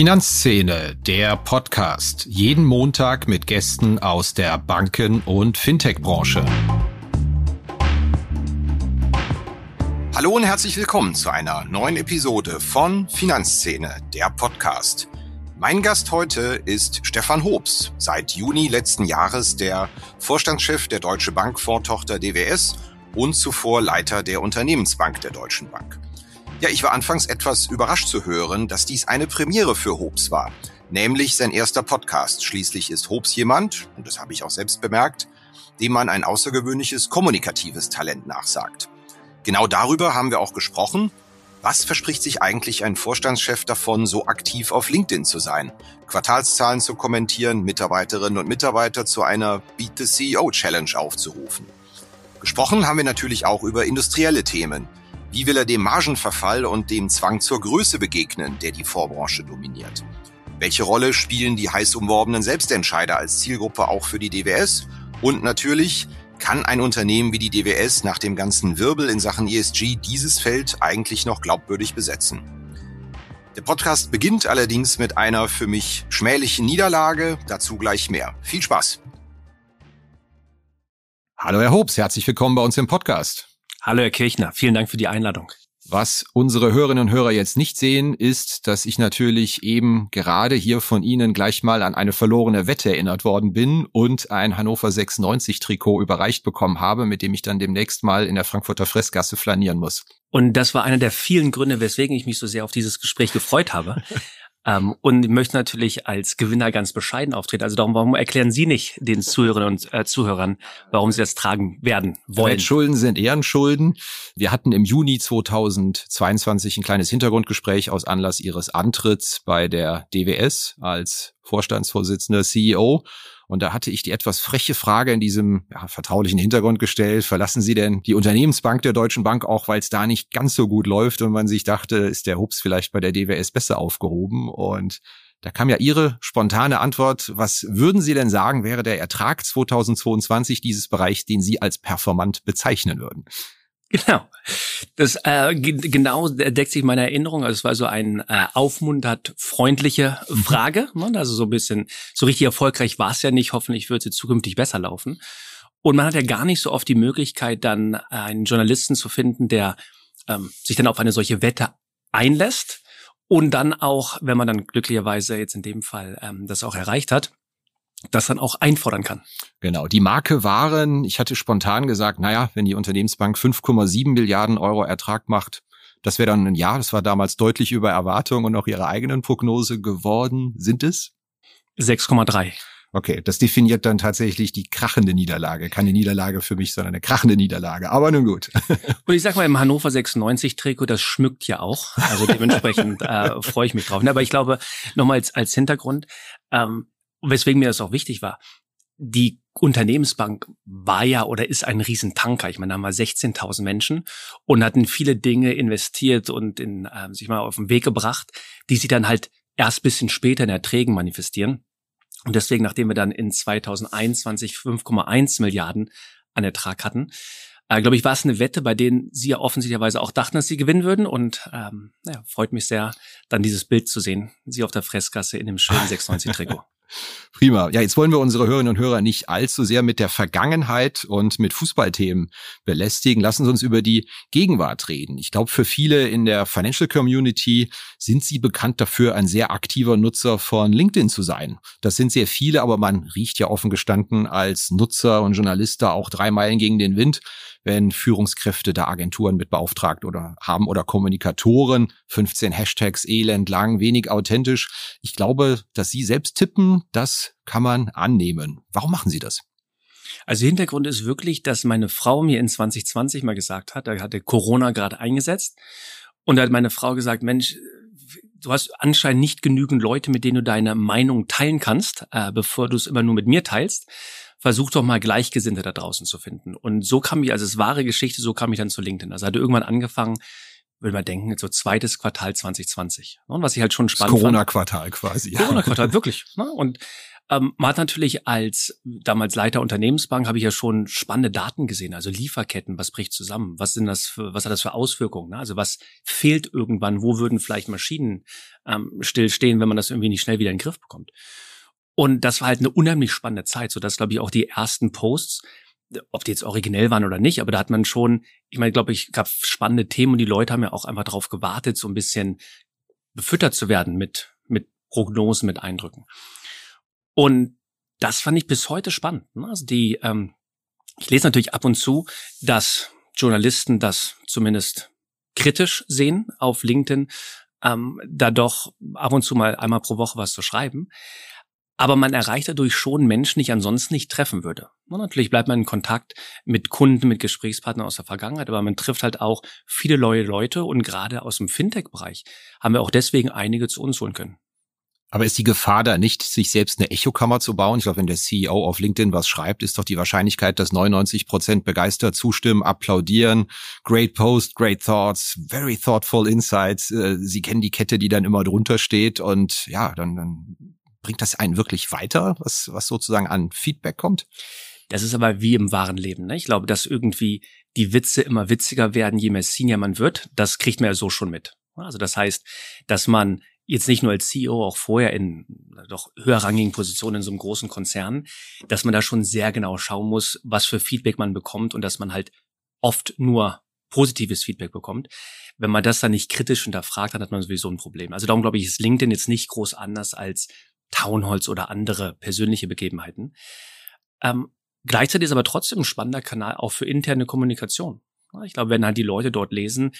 Finanzszene, der Podcast. Jeden Montag mit Gästen aus der Banken- und Fintech-Branche. Hallo und herzlich willkommen zu einer neuen Episode von Finanzszene, der Podcast. Mein Gast heute ist Stefan Hobbs, seit Juni letzten Jahres der Vorstandschef der Deutsche Bank Vortochter DWS und zuvor Leiter der Unternehmensbank der Deutschen Bank. Ja, ich war anfangs etwas überrascht zu hören, dass dies eine Premiere für Hobbs war, nämlich sein erster Podcast. Schließlich ist Hobbs jemand, und das habe ich auch selbst bemerkt, dem man ein außergewöhnliches kommunikatives Talent nachsagt. Genau darüber haben wir auch gesprochen. Was verspricht sich eigentlich ein Vorstandschef davon, so aktiv auf LinkedIn zu sein, Quartalszahlen zu kommentieren, Mitarbeiterinnen und Mitarbeiter zu einer Beat the CEO Challenge aufzurufen? Gesprochen haben wir natürlich auch über industrielle Themen, wie will er dem Margenverfall und dem Zwang zur Größe begegnen, der die Vorbranche dominiert? Welche Rolle spielen die heiß umworbenen Selbstentscheider als Zielgruppe auch für die DWS? Und natürlich, kann ein Unternehmen wie die DWS nach dem ganzen Wirbel in Sachen ESG dieses Feld eigentlich noch glaubwürdig besetzen? Der Podcast beginnt allerdings mit einer für mich schmählichen Niederlage, dazu gleich mehr. Viel Spaß! Hallo Herr Hobbs, herzlich willkommen bei uns im Podcast. Hallo Herr Kirchner, vielen Dank für die Einladung. Was unsere Hörerinnen und Hörer jetzt nicht sehen, ist, dass ich natürlich eben gerade hier von Ihnen gleich mal an eine verlorene Wette erinnert worden bin und ein Hannover 96 Trikot überreicht bekommen habe, mit dem ich dann demnächst mal in der Frankfurter Fressgasse flanieren muss. Und das war einer der vielen Gründe, weswegen ich mich so sehr auf dieses Gespräch gefreut habe. Ähm, und möchte natürlich als Gewinner ganz bescheiden auftreten. Also darum, warum erklären Sie nicht den Zuhörerinnen und äh, Zuhörern, warum Sie das tragen werden wollen? Schulden sind Ehrenschulden. Wir hatten im Juni 2022 ein kleines Hintergrundgespräch aus Anlass Ihres Antritts bei der DWS als Vorstandsvorsitzender CEO. Und da hatte ich die etwas freche Frage in diesem ja, vertraulichen Hintergrund gestellt. Verlassen Sie denn die Unternehmensbank der Deutschen Bank auch, weil es da nicht ganz so gut läuft und man sich dachte, ist der Hups vielleicht bei der DWS besser aufgehoben? Und da kam ja Ihre spontane Antwort. Was würden Sie denn sagen, wäre der Ertrag 2022 dieses Bereichs, den Sie als performant bezeichnen würden? Genau. Das äh, genau deckt sich meine Erinnerung. Also es war so ein äh, aufmuntert freundliche mhm. Frage. Ne? Also so ein bisschen, so richtig erfolgreich war es ja nicht. Hoffentlich wird es zukünftig besser laufen. Und man hat ja gar nicht so oft die Möglichkeit, dann äh, einen Journalisten zu finden, der ähm, sich dann auf eine solche Wette einlässt und dann auch, wenn man dann glücklicherweise jetzt in dem Fall ähm, das auch erreicht hat, das dann auch einfordern kann. Genau. Die Marke waren, ich hatte spontan gesagt, naja, wenn die Unternehmensbank 5,7 Milliarden Euro Ertrag macht, das wäre dann ein Jahr, das war damals deutlich über Erwartung und auch ihre eigenen Prognose geworden. Sind es? 6,3. Okay, das definiert dann tatsächlich die krachende Niederlage. Keine Niederlage für mich, sondern eine krachende Niederlage. Aber nun gut. Und ich sag mal, im Hannover 96 Trikot, das schmückt ja auch. Also dementsprechend äh, freue ich mich drauf. Aber ich glaube, nochmal als, als Hintergrund, ähm, weswegen mir das auch wichtig war, die Unternehmensbank war ja oder ist ein Riesentanker. Ich meine, da haben wir 16.000 Menschen und hatten viele Dinge investiert und in, äh, sich mal auf den Weg gebracht, die sie dann halt erst bisschen später in Erträgen manifestieren. Und deswegen, nachdem wir dann in 2021 5,1 Milliarden an Ertrag hatten, äh, glaube ich, war es eine Wette, bei denen Sie ja offensichtlicherweise auch dachten, dass Sie gewinnen würden. Und ähm, ja, freut mich sehr, dann dieses Bild zu sehen. Sie auf der Fressgasse in dem schönen 96-Trikot. Prima. Ja, jetzt wollen wir unsere Hörerinnen und Hörer nicht allzu sehr mit der Vergangenheit und mit Fußballthemen belästigen. Lassen Sie uns über die Gegenwart reden. Ich glaube, für viele in der Financial Community sind Sie bekannt dafür, ein sehr aktiver Nutzer von LinkedIn zu sein. Das sind sehr viele, aber man riecht ja offen gestanden als Nutzer und Journalist da auch drei Meilen gegen den Wind wenn Führungskräfte da Agenturen mit beauftragt oder haben oder Kommunikatoren, 15 Hashtags elend lang, wenig authentisch. Ich glaube, dass Sie selbst tippen, das kann man annehmen. Warum machen Sie das? Also Hintergrund ist wirklich, dass meine Frau mir in 2020 mal gesagt hat, da hatte Corona gerade eingesetzt und da hat meine Frau gesagt, Mensch, du hast anscheinend nicht genügend Leute, mit denen du deine Meinung teilen kannst, äh, bevor du es immer nur mit mir teilst versuch doch mal Gleichgesinnte da draußen zu finden. Und so kam ich, also es wahre Geschichte, so kam ich dann zu LinkedIn. Also hatte irgendwann angefangen, würde man denken, so zweites Quartal 2020. Und was ich halt schon spannend Corona-Quartal quasi. Corona-Quartal, wirklich. Ne? Und Ähm, man hat natürlich als damals Leiter Unternehmensbank habe ich ja schon spannende Daten gesehen, also Lieferketten, was bricht zusammen, was sind das für, was hat das für Auswirkungen? Ne? Also was fehlt irgendwann, wo würden vielleicht Maschinen ähm, stillstehen, wenn man das irgendwie nicht schnell wieder in den Griff bekommt? Und das war halt eine unheimlich spannende Zeit, so dass glaube ich auch die ersten Posts ob die jetzt originell waren oder nicht, aber da hat man schon, ich meine, glaube ich, gab spannende Themen und die Leute haben ja auch einfach darauf gewartet, so ein bisschen befüttert zu werden mit, mit Prognosen, mit Eindrücken. Und das fand ich bis heute spannend. Ne? Also die, ähm, ich lese natürlich ab und zu, dass Journalisten das zumindest kritisch sehen auf LinkedIn, ähm, da doch ab und zu mal einmal pro Woche was zu schreiben. Aber man erreicht dadurch schon Menschen, die ich ansonsten nicht treffen würde. Und natürlich bleibt man in Kontakt mit Kunden, mit Gesprächspartnern aus der Vergangenheit, aber man trifft halt auch viele neue Leute und gerade aus dem Fintech-Bereich haben wir auch deswegen einige zu uns holen können. Aber ist die Gefahr da nicht, sich selbst eine Echokammer zu bauen? Ich glaube, wenn der CEO auf LinkedIn was schreibt, ist doch die Wahrscheinlichkeit, dass 99 Prozent begeistert zustimmen, applaudieren. Great Post, great thoughts, very thoughtful insights. Äh, Sie kennen die Kette, die dann immer drunter steht und ja, dann, dann bringt das einen wirklich weiter, was, was sozusagen an Feedback kommt? Das ist aber wie im wahren Leben. Ne? Ich glaube, dass irgendwie die Witze immer witziger werden, je mehr Senior man wird. Das kriegt man ja so schon mit. Also das heißt, dass man jetzt nicht nur als CEO, auch vorher in doch höherrangigen Positionen in so einem großen Konzern, dass man da schon sehr genau schauen muss, was für Feedback man bekommt und dass man halt oft nur positives Feedback bekommt. Wenn man das dann nicht kritisch hinterfragt, dann hat man sowieso ein Problem. Also darum glaube ich, ist LinkedIn jetzt nicht groß anders als Townhalls oder andere persönliche Begebenheiten. Ähm, gleichzeitig ist aber trotzdem ein spannender Kanal auch für interne Kommunikation. Ich glaube, wenn halt die Leute dort lesen,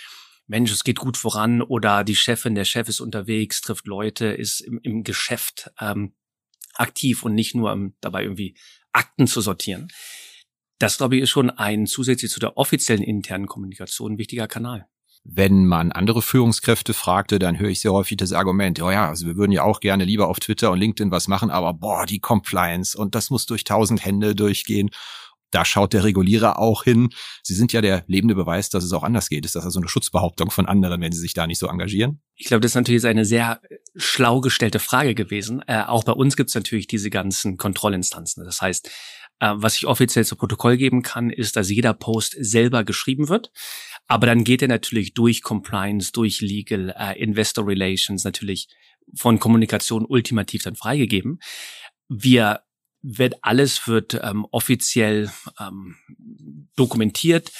Mensch, es geht gut voran oder die Chefin, der Chef ist unterwegs, trifft Leute, ist im, im Geschäft ähm, aktiv und nicht nur um, dabei irgendwie Akten zu sortieren. Das, glaube ich, ist schon ein zusätzlich zu der offiziellen internen Kommunikation wichtiger Kanal. Wenn man andere Führungskräfte fragte, dann höre ich sehr häufig das Argument, oh ja, also wir würden ja auch gerne lieber auf Twitter und LinkedIn was machen, aber boah, die Compliance und das muss durch tausend Hände durchgehen. Da schaut der Regulierer auch hin. Sie sind ja der lebende Beweis, dass es auch anders geht. Ist das also eine Schutzbehauptung von anderen, wenn sie sich da nicht so engagieren? Ich glaube, das ist natürlich eine sehr schlau gestellte Frage gewesen. Äh, auch bei uns gibt es natürlich diese ganzen Kontrollinstanzen. Das heißt, was ich offiziell zu Protokoll geben kann, ist, dass jeder Post selber geschrieben wird. Aber dann geht er natürlich durch Compliance, durch Legal, äh, Investor Relations, natürlich von Kommunikation ultimativ dann freigegeben. Wir wird alles wird ähm, offiziell ähm, dokumentiert.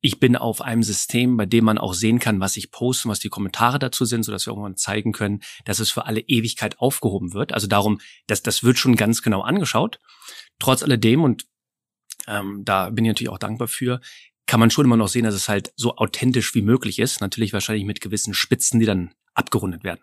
Ich bin auf einem System, bei dem man auch sehen kann, was ich poste, was die Kommentare dazu sind, sodass wir irgendwann zeigen können, dass es für alle Ewigkeit aufgehoben wird. Also darum, dass das wird schon ganz genau angeschaut. Trotz alledem und ähm, da bin ich natürlich auch dankbar für, kann man schon immer noch sehen, dass es halt so authentisch wie möglich ist. Natürlich wahrscheinlich mit gewissen Spitzen, die dann abgerundet werden.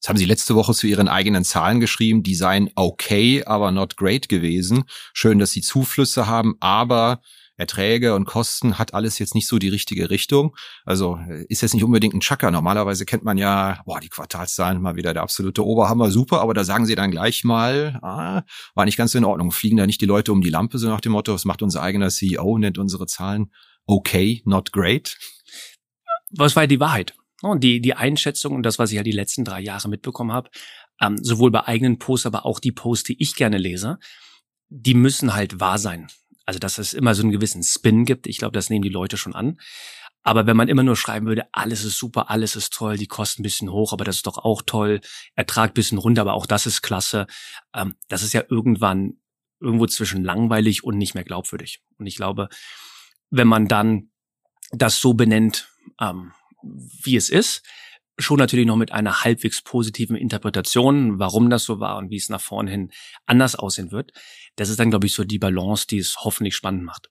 Das haben Sie letzte Woche zu Ihren eigenen Zahlen geschrieben. Die seien okay, aber not great gewesen. Schön, dass Sie Zuflüsse haben, aber Erträge und Kosten hat alles jetzt nicht so die richtige Richtung. Also äh, ist jetzt nicht unbedingt ein Chacker. Normalerweise kennt man ja, boah, die Quartalszahlen mal wieder der absolute Oberhammer, super, aber da sagen sie dann gleich mal, ah, war nicht ganz in Ordnung. Fliegen da nicht die Leute um die Lampe, so nach dem Motto, was macht unser eigener CEO, nennt unsere Zahlen okay, not great? Was war die Wahrheit? Und die, die Einschätzung und das, was ich ja die letzten drei Jahre mitbekommen habe, ähm, sowohl bei eigenen Posts, aber auch die Posts, die ich gerne lese, die müssen halt wahr sein. Also, dass es immer so einen gewissen Spin gibt, ich glaube, das nehmen die Leute schon an. Aber wenn man immer nur schreiben würde, alles ist super, alles ist toll, die Kosten ein bisschen hoch, aber das ist doch auch toll, Ertrag bisschen runter, aber auch das ist klasse, ähm, das ist ja irgendwann irgendwo zwischen langweilig und nicht mehr glaubwürdig. Und ich glaube, wenn man dann das so benennt, ähm, wie es ist, schon natürlich noch mit einer halbwegs positiven Interpretation, warum das so war und wie es nach vorne hin anders aussehen wird. Das ist dann, glaube ich, so die Balance, die es hoffentlich spannend macht.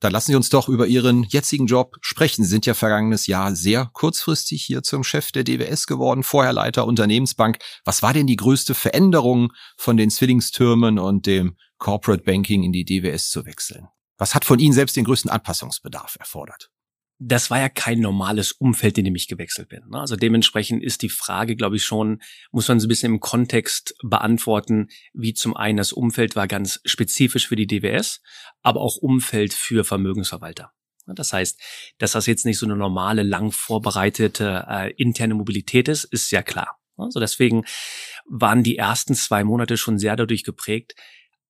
Dann lassen Sie uns doch über Ihren jetzigen Job sprechen. Sie sind ja vergangenes Jahr sehr kurzfristig hier zum Chef der DWS geworden, vorher Leiter Unternehmensbank. Was war denn die größte Veränderung von den Zwillingstürmen und dem Corporate Banking in die DWS zu wechseln? Was hat von Ihnen selbst den größten Anpassungsbedarf erfordert? Das war ja kein normales Umfeld, in dem ich gewechselt bin. Ne? Also dementsprechend ist die Frage, glaube ich, schon, muss man so ein bisschen im Kontext beantworten, wie zum einen das Umfeld war ganz spezifisch für die DWS, aber auch Umfeld für Vermögensverwalter. Das heißt, dass das jetzt nicht so eine normale, lang vorbereitete äh, interne Mobilität ist, ist ja klar. Also deswegen waren die ersten zwei Monate schon sehr dadurch geprägt,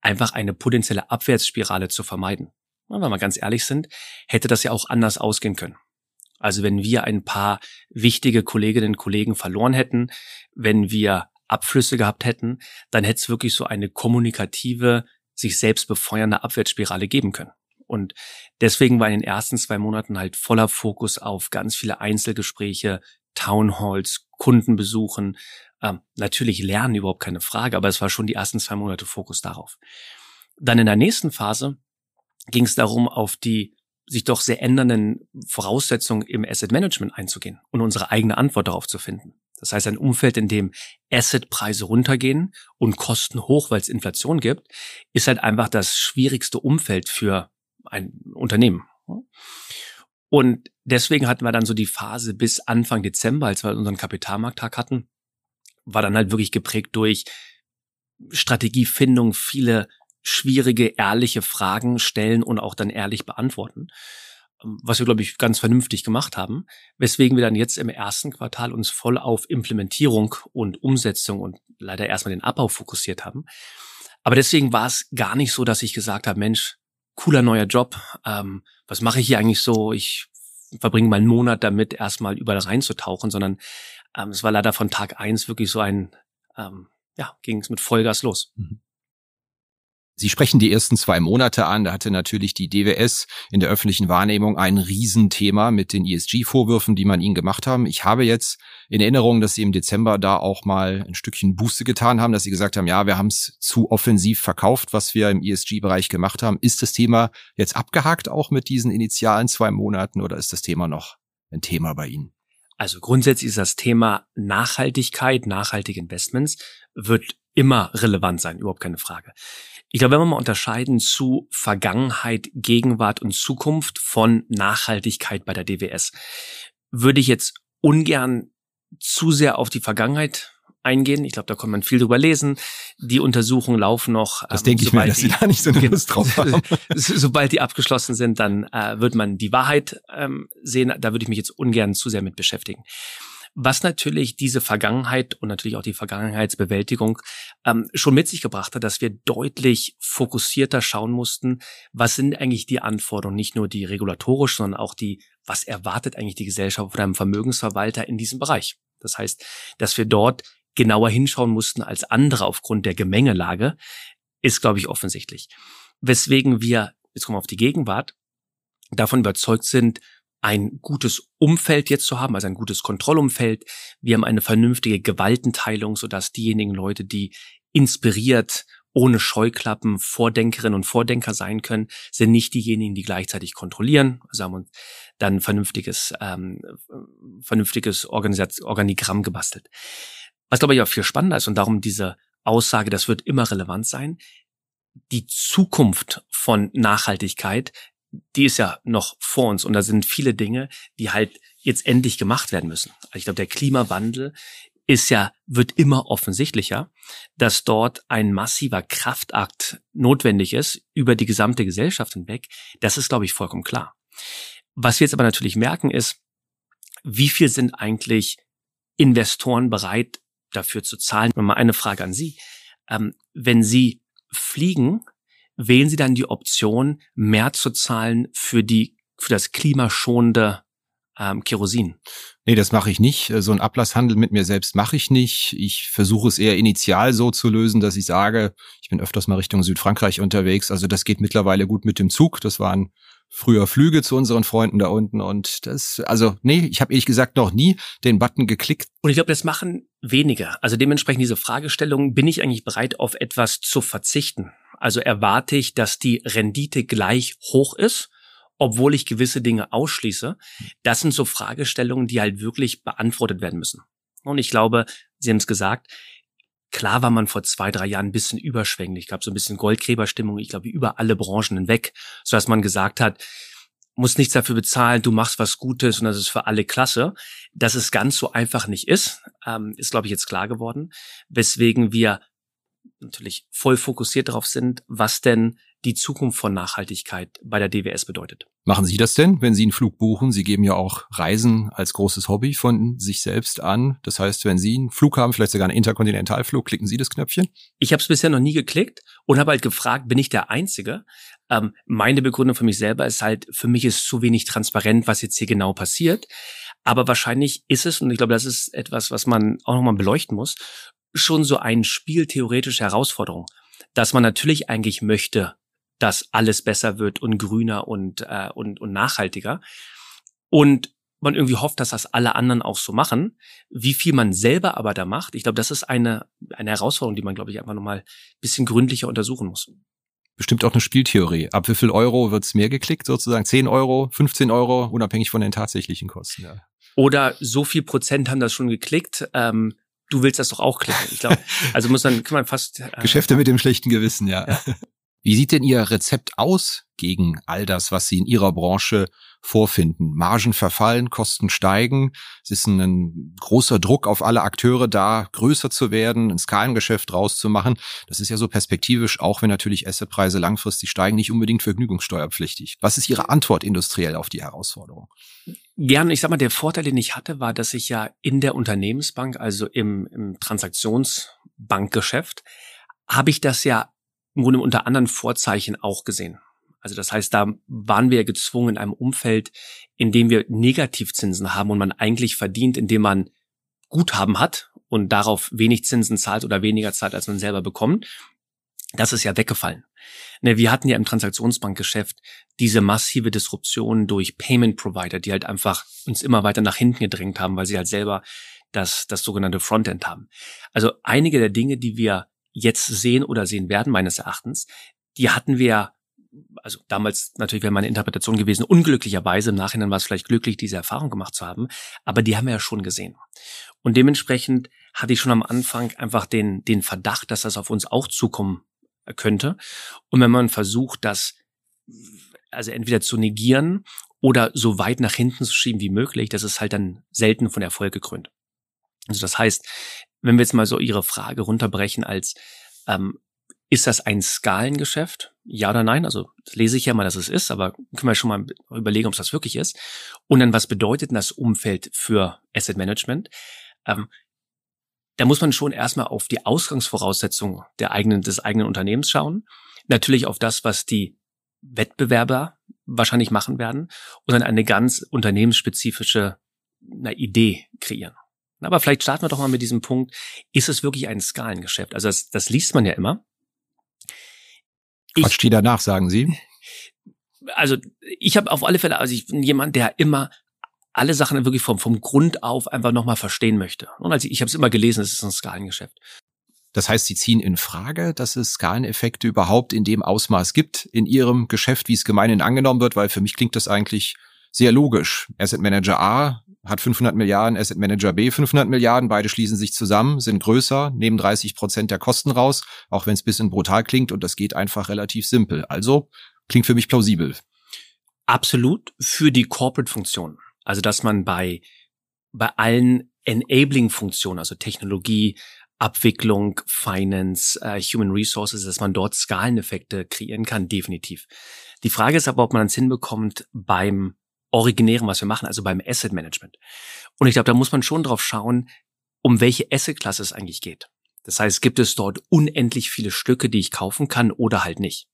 einfach eine potenzielle Abwärtsspirale zu vermeiden. Wenn wir mal ganz ehrlich sind, hätte das ja auch anders ausgehen können. Also wenn wir ein paar wichtige Kolleginnen und Kollegen verloren hätten, wenn wir Abflüsse gehabt hätten, dann hätte es wirklich so eine kommunikative, sich selbst befeuernde Abwärtsspirale geben können. Und deswegen war in den ersten zwei Monaten halt voller Fokus auf ganz viele Einzelgespräche, Townhalls, Kundenbesuchen, ähm, natürlich lernen, überhaupt keine Frage, aber es war schon die ersten zwei Monate Fokus darauf. Dann in der nächsten Phase ging es darum, auf die sich doch sehr ändernden Voraussetzungen im Asset Management einzugehen und unsere eigene Antwort darauf zu finden. Das heißt, ein Umfeld, in dem Assetpreise runtergehen und Kosten hoch, weil es Inflation gibt, ist halt einfach das schwierigste Umfeld für ein Unternehmen. Und deswegen hatten wir dann so die Phase bis Anfang Dezember, als wir unseren Kapitalmarkttag hatten, war dann halt wirklich geprägt durch Strategiefindung, viele schwierige, ehrliche Fragen stellen und auch dann ehrlich beantworten. Ähm, was wir, glaube ich, ganz vernünftig gemacht haben, weswegen wir dann jetzt im ersten Quartal uns voll auf Implementierung und Umsetzung und leider erstmal den Abbau fokussiert haben. Aber deswegen war es gar nicht so, dass ich gesagt habe, Mensch, cooler neuer Job, ähm, was mache ich hier eigentlich so? Ich verbringe mal einen Monat damit, erstmal überall reinzutauchen, sondern ähm, es war leider von Tag eins wirklich so ein, ähm, ja, ging es mit Vollgas los. Mhm. Sie sprechen die ersten zwei Monate an. Da hatte natürlich die DWS in der öffentlichen Wahrnehmung ein Riesenthema mit den ESG-Vorwürfen, die man ihnen gemacht haben. Ich habe jetzt in Erinnerung, dass Sie im Dezember da auch mal ein Stückchen Buße getan haben, dass Sie gesagt haben, ja, wir haben es zu offensiv verkauft, was wir im ESG-Bereich gemacht haben. Ist das Thema jetzt abgehakt auch mit diesen initialen zwei Monaten oder ist das Thema noch ein Thema bei Ihnen? Also grundsätzlich ist das Thema Nachhaltigkeit, nachhaltige Investments wird immer relevant sein, überhaupt keine Frage. Ich glaube, wenn wir mal unterscheiden zu Vergangenheit, Gegenwart und Zukunft von Nachhaltigkeit bei der DWS, würde ich jetzt ungern zu sehr auf die Vergangenheit eingehen. Ich glaube, da kann man viel drüber lesen. Die Untersuchungen laufen noch. Das ähm, denke ich mir, dass Sie da nicht so eine Lust drauf haben. sobald die abgeschlossen sind, dann äh, wird man die Wahrheit ähm, sehen. Da würde ich mich jetzt ungern zu sehr mit beschäftigen was natürlich diese Vergangenheit und natürlich auch die Vergangenheitsbewältigung ähm, schon mit sich gebracht hat, dass wir deutlich fokussierter schauen mussten, was sind eigentlich die Anforderungen, nicht nur die regulatorisch, sondern auch die, was erwartet eigentlich die Gesellschaft von einem Vermögensverwalter in diesem Bereich. Das heißt, dass wir dort genauer hinschauen mussten als andere aufgrund der Gemengelage, ist, glaube ich, offensichtlich. Weswegen wir, jetzt kommen wir auf die Gegenwart, davon überzeugt sind, ein gutes Umfeld jetzt zu haben, also ein gutes Kontrollumfeld. Wir haben eine vernünftige Gewaltenteilung, sodass diejenigen Leute, die inspiriert, ohne Scheuklappen Vordenkerinnen und Vordenker sein können, sind nicht diejenigen, die gleichzeitig kontrollieren. Also haben uns dann vernünftiges, ähm, vernünftiges Organigramm gebastelt. Was glaube ich auch viel spannender ist und darum diese Aussage, das wird immer relevant sein. Die Zukunft von Nachhaltigkeit die ist ja noch vor uns und da sind viele Dinge, die halt jetzt endlich gemacht werden müssen. Also ich glaube, der Klimawandel ist ja, wird immer offensichtlicher, dass dort ein massiver Kraftakt notwendig ist über die gesamte Gesellschaft hinweg. Das ist, glaube ich, vollkommen klar. Was wir jetzt aber natürlich merken ist, wie viel sind eigentlich Investoren bereit dafür zu zahlen? Und mal eine Frage an Sie. Ähm, wenn Sie fliegen, wählen Sie dann die Option, mehr zu zahlen für die für das klimaschonende ähm, Kerosin? Nee, das mache ich nicht. So ein Ablasshandel mit mir selbst mache ich nicht. Ich versuche es eher initial so zu lösen, dass ich sage, ich bin öfters mal Richtung Südfrankreich unterwegs. Also das geht mittlerweile gut mit dem Zug. Das waren früher Flüge zu unseren Freunden da unten und das, also nee, ich habe ehrlich gesagt noch nie den Button geklickt. Und ich glaube, das machen wenige. Also dementsprechend diese Fragestellung, bin ich eigentlich bereit, auf etwas zu verzichten? Also erwarte ich, dass die Rendite gleich hoch ist, obwohl ich gewisse Dinge ausschließe. Das sind so Fragestellungen, die halt wirklich beantwortet werden müssen. Und ich glaube, Sie haben es gesagt, klar war man vor zwei, drei Jahren ein bisschen überschwänglich, gab so ein bisschen Goldgräberstimmung, ich glaube, über alle Branchen hinweg, so dass man gesagt hat, muss nichts dafür bezahlen, du machst was Gutes und das ist für alle klasse. Dass es ganz so einfach nicht ist, ähm, ist, glaube ich, jetzt klar geworden, weswegen wir natürlich voll fokussiert darauf sind, was denn die Zukunft von Nachhaltigkeit bei der DWS bedeutet. Machen Sie das denn, wenn Sie einen Flug buchen? Sie geben ja auch Reisen als großes Hobby von sich selbst an. Das heißt, wenn Sie einen Flug haben, vielleicht sogar einen Interkontinentalflug, klicken Sie das Knöpfchen? Ich habe es bisher noch nie geklickt und habe halt gefragt, bin ich der Einzige? Ähm, meine Begründung für mich selber ist halt, für mich ist zu wenig transparent, was jetzt hier genau passiert. Aber wahrscheinlich ist es, und ich glaube, das ist etwas, was man auch nochmal beleuchten muss, schon so ein spieltheoretische Herausforderung, dass man natürlich eigentlich möchte, dass alles besser wird und grüner und, äh, und, und nachhaltiger. Und man irgendwie hofft, dass das alle anderen auch so machen. Wie viel man selber aber da macht, ich glaube, das ist eine, eine Herausforderung, die man, glaube ich, einfach nochmal ein bisschen gründlicher untersuchen muss. Bestimmt auch eine Spieltheorie. Ab wie viel Euro wird's mehr geklickt sozusagen? 10 Euro, 15 Euro, unabhängig von den tatsächlichen Kosten. Ja. Oder so viel Prozent haben das schon geklickt. Ähm, du willst das doch auch klicken. Ich glaube, also muss man, kann man fast. Äh, Geschäfte mit dem schlechten Gewissen, ja. ja. Wie sieht denn Ihr Rezept aus gegen all das, was Sie in Ihrer Branche vorfinden? Margen verfallen, Kosten steigen. Es ist ein großer Druck auf alle Akteure da, größer zu werden, ein Skalengeschäft rauszumachen. Das ist ja so perspektivisch, auch wenn natürlich Assetpreise langfristig steigen, nicht unbedingt vergnügungssteuerpflichtig. Was ist Ihre Antwort industriell auf die Herausforderung? Gerne. Ich sag mal, der Vorteil, den ich hatte, war, dass ich ja in der Unternehmensbank, also im, im Transaktionsbankgeschäft, habe ich das ja im Grunde unter anderen Vorzeichen auch gesehen. Also das heißt, da waren wir gezwungen in einem Umfeld, in dem wir Negativzinsen haben und man eigentlich verdient, indem man Guthaben hat und darauf wenig Zinsen zahlt oder weniger zahlt, als man selber bekommt. Das ist ja weggefallen. Ne, wir hatten ja im Transaktionsbankgeschäft diese massive Disruption durch Payment Provider, die halt einfach uns immer weiter nach hinten gedrängt haben, weil sie halt selber das, das sogenannte Frontend haben. Also einige der Dinge, die wir jetzt sehen oder sehen werden, meines Erachtens, die hatten wir, also damals natürlich wäre meine Interpretation gewesen, unglücklicherweise, im Nachhinein war es vielleicht glücklich, diese Erfahrung gemacht zu haben, aber die haben wir ja schon gesehen. Und dementsprechend hatte ich schon am Anfang einfach den, den Verdacht, dass das auf uns auch zukommen könnte. Und wenn man versucht, das also entweder zu negieren oder so weit nach hinten zu schieben wie möglich, das ist halt dann selten von Erfolg gekrönt. Also das heißt, wenn wir jetzt mal so Ihre Frage runterbrechen als, ähm, ist das ein Skalengeschäft? Ja oder nein? Also lese ich ja mal, dass es ist, aber können wir schon mal überlegen, ob es das wirklich ist. Und dann, was bedeutet denn das Umfeld für Asset Management? Ähm, da muss man schon erstmal auf die Ausgangsvoraussetzungen der eigenen, des eigenen Unternehmens schauen. Natürlich auf das, was die Wettbewerber wahrscheinlich machen werden und dann eine ganz unternehmensspezifische na, Idee kreieren. Aber vielleicht starten wir doch mal mit diesem Punkt. Ist es wirklich ein Skalengeschäft? Also das, das liest man ja immer. Quatsch die danach, sagen Sie? Also ich habe auf alle Fälle, also ich bin jemand, der immer alle Sachen wirklich vom, vom Grund auf einfach nochmal verstehen möchte. Und also ich, ich habe es immer gelesen, es ist ein Skalengeschäft. Das heißt, Sie ziehen in Frage, dass es Skaleneffekte überhaupt in dem Ausmaß gibt in Ihrem Geschäft, wie es gemeinhin angenommen wird, weil für mich klingt das eigentlich sehr logisch. Asset Manager A hat 500 Milliarden, Asset Manager B 500 Milliarden, beide schließen sich zusammen, sind größer, nehmen 30 Prozent der Kosten raus, auch wenn es bisschen brutal klingt und das geht einfach relativ simpel. Also klingt für mich plausibel. Absolut für die Corporate-Funktion. Also dass man bei, bei allen Enabling-Funktionen, also Technologie, Abwicklung, Finance, äh, Human Resources, dass man dort Skaleneffekte kreieren kann, definitiv. Die Frage ist aber, ob man es hinbekommt beim Originären, was wir machen, also beim Asset Management. Und ich glaube, da muss man schon drauf schauen, um welche Asset-Klasse es eigentlich geht. Das heißt, gibt es dort unendlich viele Stücke, die ich kaufen kann oder halt nicht.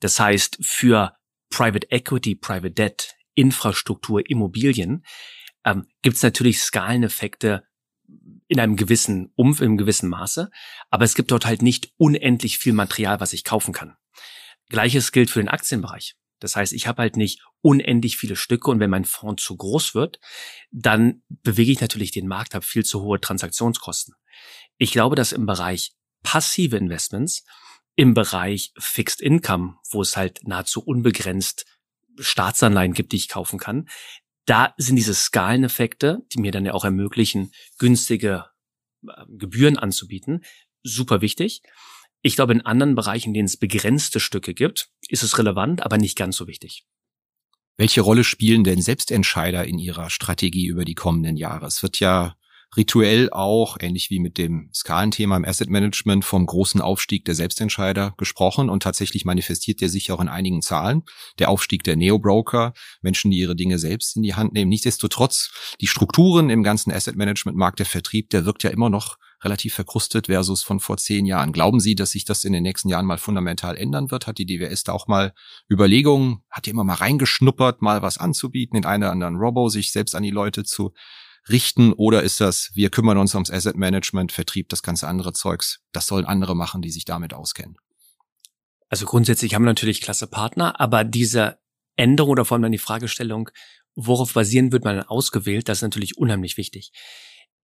Das heißt, für Private Equity, Private Debt, Infrastruktur, Immobilien ähm, gibt es natürlich Skaleneffekte in einem gewissen Umf, einem gewissen Maße, aber es gibt dort halt nicht unendlich viel Material, was ich kaufen kann. Gleiches gilt für den Aktienbereich. Das heißt, ich habe halt nicht unendlich viele Stücke und wenn mein Fonds zu groß wird, dann bewege ich natürlich den Markt, habe viel zu hohe Transaktionskosten. Ich glaube, dass im Bereich passive Investments, im Bereich Fixed Income, wo es halt nahezu unbegrenzt Staatsanleihen gibt, die ich kaufen kann, da sind diese Skaleneffekte, die mir dann ja auch ermöglichen, günstige äh, Gebühren anzubieten, super wichtig. Ich glaube, in anderen Bereichen, in denen es begrenzte Stücke gibt, ist es relevant, aber nicht ganz so wichtig. Welche Rolle spielen denn Selbstentscheider in Ihrer Strategie über die kommenden Jahre? Es wird ja rituell auch, ähnlich wie mit dem Skalenthema im Asset Management, vom großen Aufstieg der Selbstentscheider gesprochen und tatsächlich manifestiert der sich auch in einigen Zahlen. Der Aufstieg der Neo-Broker, Menschen, die ihre Dinge selbst in die Hand nehmen. Nichtsdestotrotz, die Strukturen im ganzen Asset Management Markt, der Vertrieb, der wirkt ja immer noch relativ verkrustet versus von vor zehn Jahren. Glauben Sie, dass sich das in den nächsten Jahren mal fundamental ändern wird? Hat die DWS da auch mal Überlegungen, hat die immer mal reingeschnuppert, mal was anzubieten, in einer anderen Robo, sich selbst an die Leute zu richten? Oder ist das, wir kümmern uns ums Asset Management, Vertrieb, das ganze andere Zeugs? Das sollen andere machen, die sich damit auskennen. Also grundsätzlich haben wir natürlich klasse Partner, aber diese Änderung oder vor allem dann die Fragestellung, worauf basieren wird man ausgewählt, das ist natürlich unheimlich wichtig.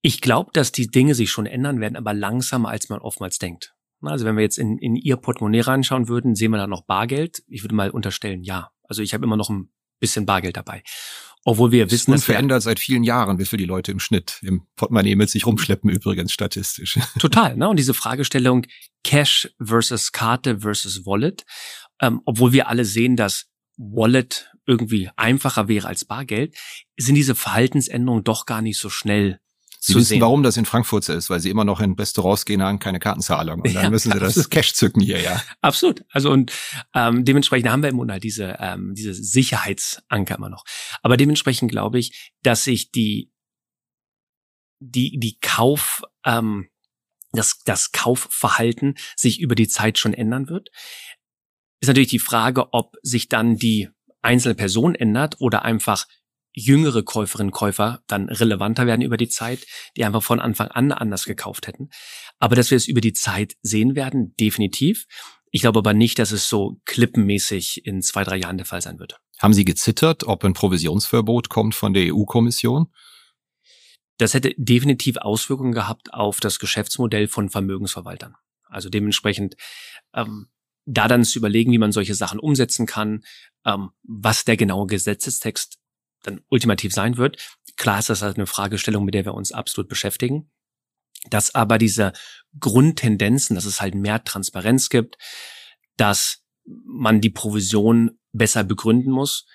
Ich glaube, dass die Dinge sich schon ändern werden, aber langsamer, als man oftmals denkt. Also wenn wir jetzt in, in Ihr Portemonnaie reinschauen würden, sehen wir da noch Bargeld? Ich würde mal unterstellen, ja. Also ich habe immer noch ein bisschen Bargeld dabei. Obwohl wir wissen, dass verändert seit vielen Jahren, wie viel die Leute im Schnitt im Portemonnaie mit sich rumschleppen, übrigens statistisch. Total, ne? Und diese Fragestellung Cash versus Karte versus Wallet, ähm, obwohl wir alle sehen, dass Wallet irgendwie einfacher wäre als Bargeld, sind diese Verhaltensänderungen doch gar nicht so schnell Sie wissen, sehen. warum das in Frankfurt so ist, weil sie immer noch in Restaurants gehen, haben keine Kartenzahlung. Und dann ja, müssen sie absolut. das Cash zücken hier, ja. Absolut. Also und ähm, dementsprechend haben wir im Grunde halt diese, ähm, diese Sicherheitsanker immer noch. Aber dementsprechend glaube ich, dass sich die, die, die Kauf, ähm, das, das Kaufverhalten sich über die Zeit schon ändern wird. Ist natürlich die Frage, ob sich dann die einzelne Person ändert oder einfach jüngere Käuferinnen und Käufer dann relevanter werden über die Zeit, die einfach von Anfang an anders gekauft hätten. Aber dass wir es über die Zeit sehen werden, definitiv. Ich glaube aber nicht, dass es so klippenmäßig in zwei, drei Jahren der Fall sein wird. Haben Sie gezittert, ob ein Provisionsverbot kommt von der EU-Kommission? Das hätte definitiv Auswirkungen gehabt auf das Geschäftsmodell von Vermögensverwaltern. Also dementsprechend ähm, da dann zu überlegen, wie man solche Sachen umsetzen kann, ähm, was der genaue Gesetzestext dann ultimativ sein wird. Klar ist das halt eine Fragestellung, mit der wir uns absolut beschäftigen. Dass aber diese Grundtendenzen, dass es halt mehr Transparenz gibt, dass man die Provision besser begründen muss,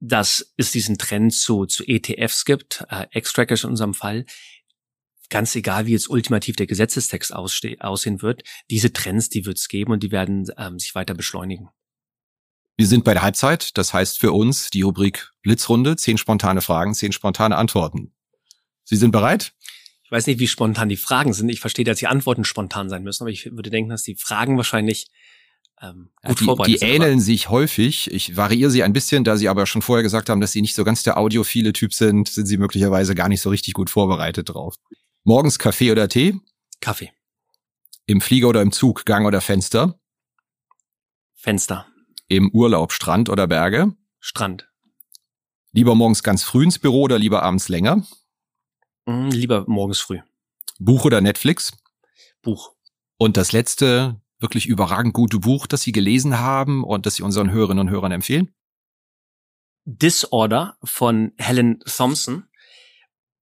dass es diesen Trend zu, zu ETFs gibt, äh, X-Trackers in unserem Fall, ganz egal, wie jetzt ultimativ der Gesetzestext aussehen wird, diese Trends, die wird es geben und die werden ähm, sich weiter beschleunigen. Wir sind bei der Halbzeit, das heißt für uns die Rubrik Blitzrunde, zehn spontane Fragen, zehn spontane Antworten. Sie sind bereit? Ich weiß nicht, wie spontan die Fragen sind. Ich verstehe, dass die Antworten spontan sein müssen, aber ich würde denken, dass die Fragen wahrscheinlich ähm, gut die, vorbereitet sind. Die ähneln sich häufig. Ich variiere sie ein bisschen, da Sie aber schon vorher gesagt haben, dass Sie nicht so ganz der audiophile Typ sind, sind Sie möglicherweise gar nicht so richtig gut vorbereitet drauf. Morgens Kaffee oder Tee? Kaffee. Im Flieger oder im Zug, Gang oder Fenster? Fenster. Im Urlaub Strand oder Berge? Strand. Lieber morgens ganz früh ins Büro oder lieber abends länger? Mm, lieber morgens früh. Buch oder Netflix? Buch. Und das letzte wirklich überragend gute Buch, das Sie gelesen haben und das Sie unseren Hörerinnen und Hörern empfehlen? Disorder von Helen Thompson.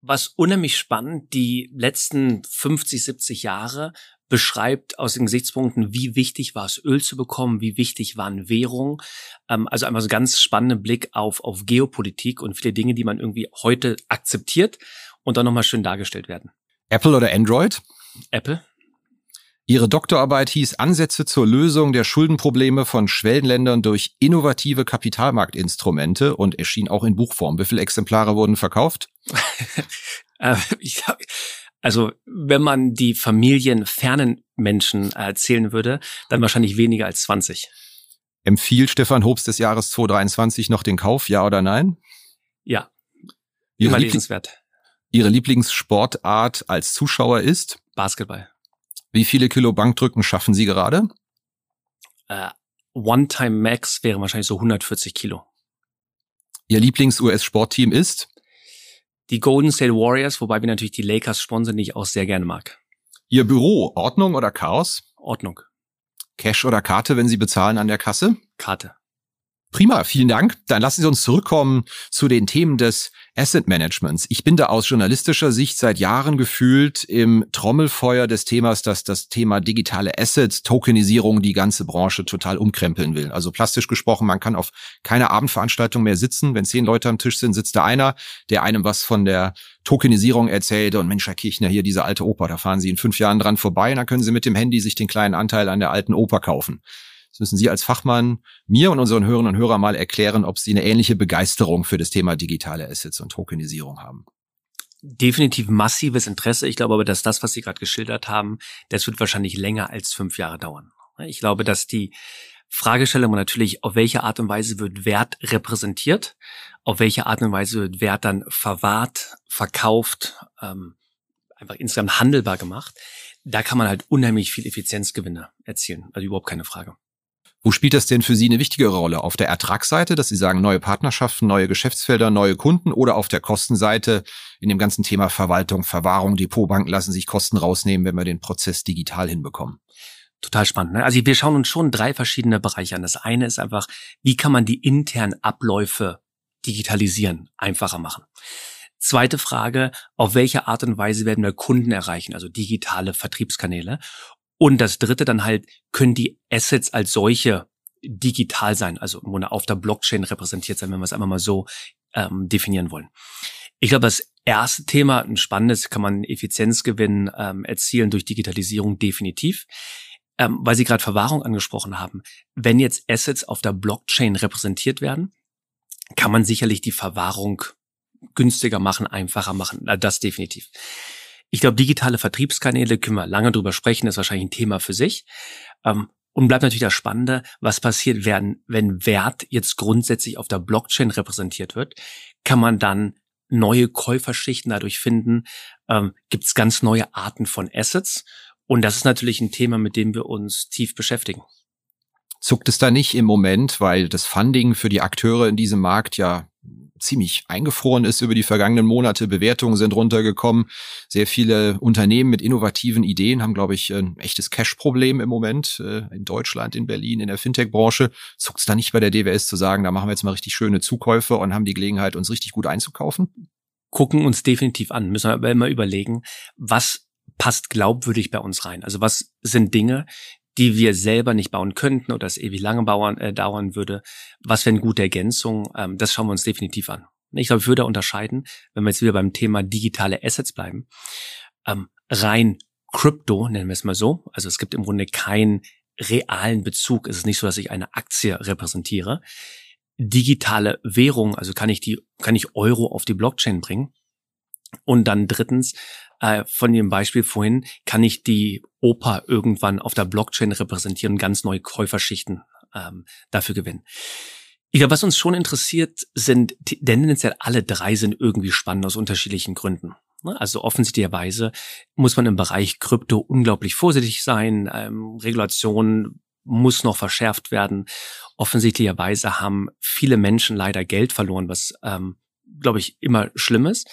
Was unheimlich spannend, die letzten 50, 70 Jahre beschreibt aus den Gesichtspunkten, wie wichtig war es, Öl zu bekommen, wie wichtig waren Währungen. Ähm, also einmal so ganz spannenden Blick auf, auf Geopolitik und viele Dinge, die man irgendwie heute akzeptiert und dann nochmal schön dargestellt werden. Apple oder Android? Apple. Ihre Doktorarbeit hieß Ansätze zur Lösung der Schuldenprobleme von Schwellenländern durch innovative Kapitalmarktinstrumente und erschien auch in Buchform. Wie viele Exemplare wurden verkauft? Äh, ich hab, also wenn man die familienfernen Menschen erzählen würde, dann wahrscheinlich weniger als 20. Empfiehlt Stefan Hobst des Jahres 2023 noch den Kauf, ja oder nein? Ja. Ihre, Liebling Ihre Lieblingssportart als Zuschauer ist? Basketball. Wie viele Kilo Bankdrücken schaffen Sie gerade? Äh, One-Time Max wäre wahrscheinlich so 140 Kilo. Ihr Lieblings-US-Sportteam ist? Die Golden State Warriors, wobei wir natürlich die Lakers sponsern, die ich auch sehr gerne mag. Ihr Büro, Ordnung oder Chaos? Ordnung. Cash oder Karte, wenn Sie bezahlen an der Kasse? Karte. Prima, vielen Dank. Dann lassen Sie uns zurückkommen zu den Themen des Asset Managements. Ich bin da aus journalistischer Sicht seit Jahren gefühlt im Trommelfeuer des Themas, dass das Thema digitale Assets, Tokenisierung die ganze Branche total umkrempeln will. Also plastisch gesprochen, man kann auf keiner Abendveranstaltung mehr sitzen. Wenn zehn Leute am Tisch sind, sitzt da einer, der einem was von der Tokenisierung erzählt und Mensch, Herr Kirchner, hier diese alte Oper, da fahren Sie in fünf Jahren dran vorbei und dann können Sie mit dem Handy sich den kleinen Anteil an der alten Oper kaufen. Das müssen Sie als Fachmann mir und unseren Hörerinnen und Hörern mal erklären, ob Sie eine ähnliche Begeisterung für das Thema digitale Assets und Tokenisierung haben. Definitiv massives Interesse. Ich glaube aber, dass das, was Sie gerade geschildert haben, das wird wahrscheinlich länger als fünf Jahre dauern. Ich glaube, dass die Fragestellung natürlich, auf welche Art und Weise wird Wert repräsentiert, auf welche Art und Weise wird Wert dann verwahrt, verkauft, ähm, einfach insgesamt handelbar gemacht, da kann man halt unheimlich viel Effizienzgewinne erzielen. Also überhaupt keine Frage. Wo spielt das denn für Sie eine wichtige Rolle? Auf der Ertragsseite, dass Sie sagen, neue Partnerschaften, neue Geschäftsfelder, neue Kunden oder auf der Kostenseite in dem ganzen Thema Verwaltung, Verwahrung, Depotbanken lassen sich Kosten rausnehmen, wenn wir den Prozess digital hinbekommen? Total spannend. Ne? Also wir schauen uns schon drei verschiedene Bereiche an. Das eine ist einfach, wie kann man die internen Abläufe digitalisieren, einfacher machen. Zweite Frage, auf welche Art und Weise werden wir Kunden erreichen, also digitale Vertriebskanäle? Und das dritte dann halt, können die Assets als solche digital sein, also auf der Blockchain repräsentiert sein, wenn wir es einmal mal so ähm, definieren wollen. Ich glaube, das erste Thema, ein spannendes, kann man Effizienzgewinn ähm, erzielen durch Digitalisierung definitiv. Ähm, weil Sie gerade Verwahrung angesprochen haben. Wenn jetzt Assets auf der Blockchain repräsentiert werden, kann man sicherlich die Verwahrung günstiger machen, einfacher machen. Das definitiv. Ich glaube, digitale Vertriebskanäle können wir lange drüber sprechen, ist wahrscheinlich ein Thema für sich. Ähm, und bleibt natürlich das Spannende, was passiert, wenn, wenn Wert jetzt grundsätzlich auf der Blockchain repräsentiert wird, kann man dann neue Käuferschichten dadurch finden, ähm, gibt es ganz neue Arten von Assets. Und das ist natürlich ein Thema, mit dem wir uns tief beschäftigen. Zuckt es da nicht im Moment, weil das Funding für die Akteure in diesem Markt ja ziemlich eingefroren ist über die vergangenen Monate. Bewertungen sind runtergekommen. Sehr viele Unternehmen mit innovativen Ideen haben, glaube ich, ein echtes Cash-Problem im Moment äh, in Deutschland, in Berlin, in der Fintech-Branche. Zuckt es da nicht bei der DWS zu sagen, da machen wir jetzt mal richtig schöne Zukäufe und haben die Gelegenheit, uns richtig gut einzukaufen? Gucken uns definitiv an, müssen wir aber immer überlegen, was passt glaubwürdig bei uns rein. Also was sind Dinge, die wir selber nicht bauen könnten oder es ewig lange bauen, äh, dauern würde. Was wäre eine gute Ergänzung? Ähm, das schauen wir uns definitiv an. Ich glaube, ich würde unterscheiden, wenn wir jetzt wieder beim Thema digitale Assets bleiben. Ähm, rein Crypto, nennen wir es mal so. Also es gibt im Grunde keinen realen Bezug. Es ist nicht so, dass ich eine Aktie repräsentiere. Digitale Währung, also kann ich die, kann ich Euro auf die Blockchain bringen. Und dann drittens, äh, von dem Beispiel vorhin, kann ich die Oper irgendwann auf der Blockchain repräsentieren und ganz neue Käuferschichten ähm, dafür gewinnen. Ich glaube, was uns schon interessiert, sind tendenziell alle drei sind irgendwie spannend aus unterschiedlichen Gründen. Ne? Also offensichtlicherweise muss man im Bereich Krypto unglaublich vorsichtig sein. Ähm, Regulation muss noch verschärft werden. Offensichtlicherweise haben viele Menschen leider Geld verloren, was, ähm, glaube ich, immer schlimm ist.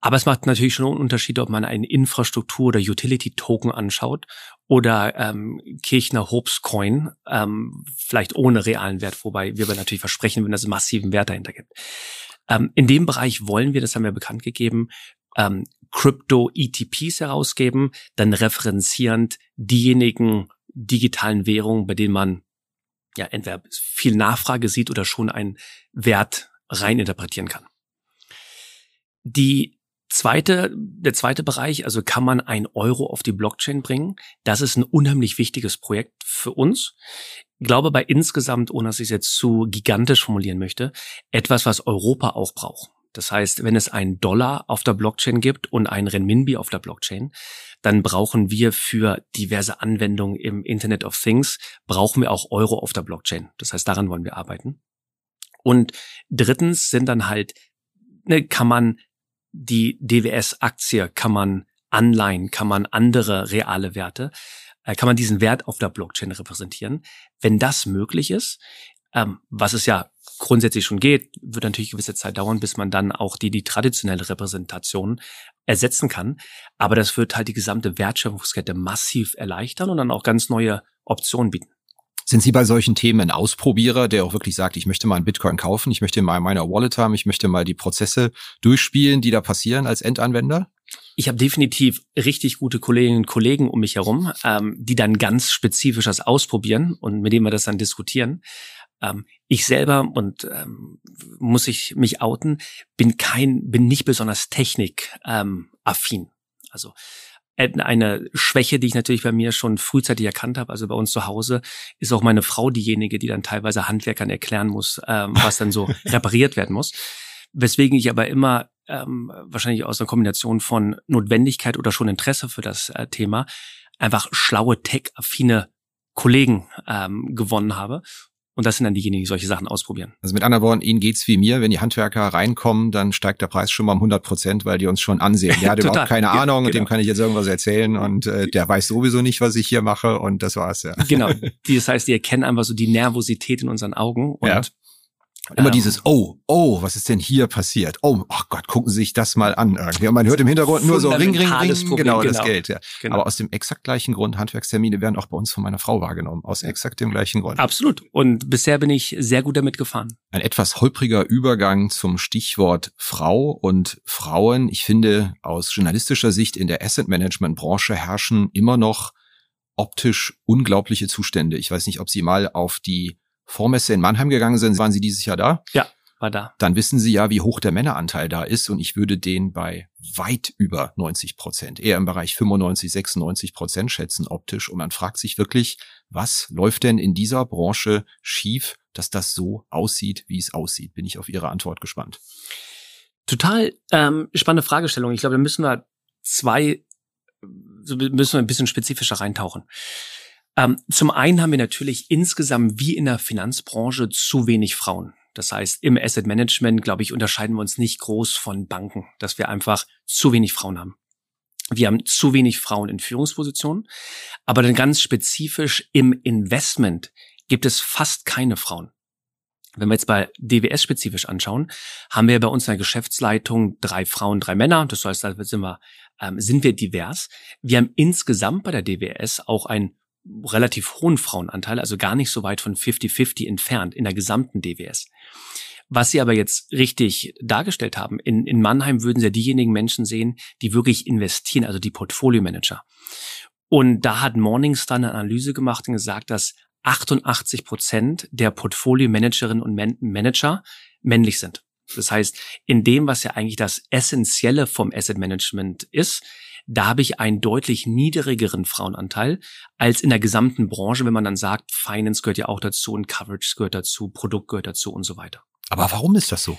Aber es macht natürlich schon einen Unterschied, ob man einen Infrastruktur- oder Utility-Token anschaut oder ähm, Kirchner Hopes Coin, ähm, vielleicht ohne realen Wert, wobei wir natürlich versprechen, wenn es massiven Wert dahinter gibt. Ähm, in dem Bereich wollen wir, das haben wir bekannt gegeben, ähm, Crypto-ETPs herausgeben, dann referenzierend diejenigen digitalen Währungen, bei denen man ja entweder viel Nachfrage sieht oder schon einen Wert rein interpretieren kann. Die Zweite, der zweite Bereich, also kann man ein Euro auf die Blockchain bringen. Das ist ein unheimlich wichtiges Projekt für uns. Ich glaube bei insgesamt, ohne dass ich es jetzt zu gigantisch formulieren möchte, etwas, was Europa auch braucht. Das heißt, wenn es einen Dollar auf der Blockchain gibt und einen Renminbi auf der Blockchain, dann brauchen wir für diverse Anwendungen im Internet of Things, brauchen wir auch Euro auf der Blockchain. Das heißt, daran wollen wir arbeiten. Und drittens sind dann halt, ne, kann man die DWS-Aktie, kann man Anleihen, kann man andere reale Werte, äh, kann man diesen Wert auf der Blockchain repräsentieren. Wenn das möglich ist, ähm, was es ja grundsätzlich schon geht, wird natürlich gewisse Zeit dauern, bis man dann auch die, die traditionelle Repräsentation ersetzen kann. Aber das wird halt die gesamte Wertschöpfungskette massiv erleichtern und dann auch ganz neue Optionen bieten. Sind Sie bei solchen Themen ein Ausprobierer, der auch wirklich sagt, ich möchte mal einen Bitcoin kaufen, ich möchte mal meiner Wallet haben, ich möchte mal die Prozesse durchspielen, die da passieren als Endanwender? Ich habe definitiv richtig gute Kolleginnen und Kollegen um mich herum, ähm, die dann ganz spezifisch das ausprobieren und mit denen wir das dann diskutieren. Ähm, ich selber und ähm, muss ich mich outen, bin kein, bin nicht besonders technikaffin. Ähm, also eine Schwäche, die ich natürlich bei mir schon frühzeitig erkannt habe, also bei uns zu Hause, ist auch meine Frau diejenige, die dann teilweise Handwerkern erklären muss, ähm, was dann so repariert werden muss. Weswegen ich aber immer ähm, wahrscheinlich aus einer Kombination von Notwendigkeit oder schon Interesse für das äh, Thema einfach schlaue, tech-affine Kollegen ähm, gewonnen habe und das sind dann diejenigen, die solche Sachen ausprobieren. Also mit anderen Worten, Ihnen geht's wie mir. Wenn die Handwerker reinkommen, dann steigt der Preis schon mal um 100 Prozent, weil die uns schon ansehen. Der hat überhaupt keine Ahnung und dem genau. kann ich jetzt irgendwas erzählen und äh, der weiß sowieso nicht, was ich hier mache und das war's ja. Genau. Das heißt, die erkennen einfach so die Nervosität in unseren Augen und ja. Immer ähm, dieses, oh, oh, was ist denn hier passiert? Oh, ach Gott, gucken Sie sich das mal an. Irgendwie. Und man hört im Hintergrund nur so Ring, Ring, Ring, Problem, genau, genau, das Geld. Ja. Genau. Aber aus dem exakt gleichen Grund, Handwerkstermine werden auch bei uns von meiner Frau wahrgenommen. Aus exakt dem gleichen Grund. Absolut. Und bisher bin ich sehr gut damit gefahren. Ein etwas holpriger Übergang zum Stichwort Frau und Frauen. Ich finde, aus journalistischer Sicht in der Asset Management Branche herrschen immer noch optisch unglaubliche Zustände. Ich weiß nicht, ob Sie mal auf die Vormesse in Mannheim gegangen sind, waren Sie dieses Jahr da? Ja, war da. Dann wissen Sie ja, wie hoch der Männeranteil da ist und ich würde den bei weit über 90 Prozent, eher im Bereich 95, 96 Prozent schätzen optisch und man fragt sich wirklich, was läuft denn in dieser Branche schief, dass das so aussieht, wie es aussieht? Bin ich auf Ihre Antwort gespannt. Total ähm, spannende Fragestellung. Ich glaube, da müssen wir zwei, müssen wir ein bisschen spezifischer reintauchen. Ähm, zum einen haben wir natürlich insgesamt wie in der Finanzbranche zu wenig Frauen. Das heißt, im Asset Management, glaube ich, unterscheiden wir uns nicht groß von Banken, dass wir einfach zu wenig Frauen haben. Wir haben zu wenig Frauen in Führungspositionen, aber dann ganz spezifisch im Investment gibt es fast keine Frauen. Wenn wir jetzt bei DWS spezifisch anschauen, haben wir bei uns in der Geschäftsleitung drei Frauen, drei Männer. Das heißt, da sind wir, ähm, sind wir divers. Wir haben insgesamt bei der DWS auch ein relativ hohen Frauenanteil, also gar nicht so weit von 50-50 entfernt in der gesamten DWS. Was Sie aber jetzt richtig dargestellt haben, in, in Mannheim würden Sie ja diejenigen Menschen sehen, die wirklich investieren, also die Portfolio-Manager. Und da hat Morningstar eine Analyse gemacht und gesagt, dass 88 Prozent der Portfolio-Managerinnen und Man Manager männlich sind. Das heißt, in dem, was ja eigentlich das Essentielle vom Asset Management ist, da habe ich einen deutlich niedrigeren Frauenanteil als in der gesamten Branche, wenn man dann sagt, Finance gehört ja auch dazu und Coverage gehört dazu, Produkt gehört dazu und so weiter. Aber warum ist das so?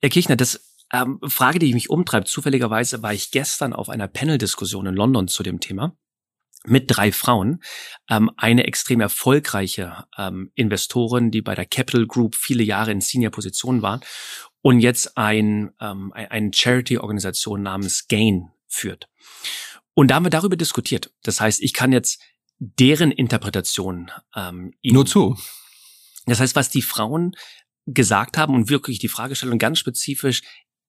Herr Kirchner, das ähm, Frage, die mich umtreibt, zufälligerweise war ich gestern auf einer Panel-Diskussion in London zu dem Thema mit drei Frauen, ähm, eine extrem erfolgreiche ähm, Investorin, die bei der Capital Group viele Jahre in Senior-Positionen war und jetzt ein, ähm, ein Charity-Organisation namens Gain führt. Und da haben wir darüber diskutiert. Das heißt, ich kann jetzt deren Interpretation ähm, nur zu. Das heißt, was die Frauen gesagt haben und wirklich die Fragestellung ganz spezifisch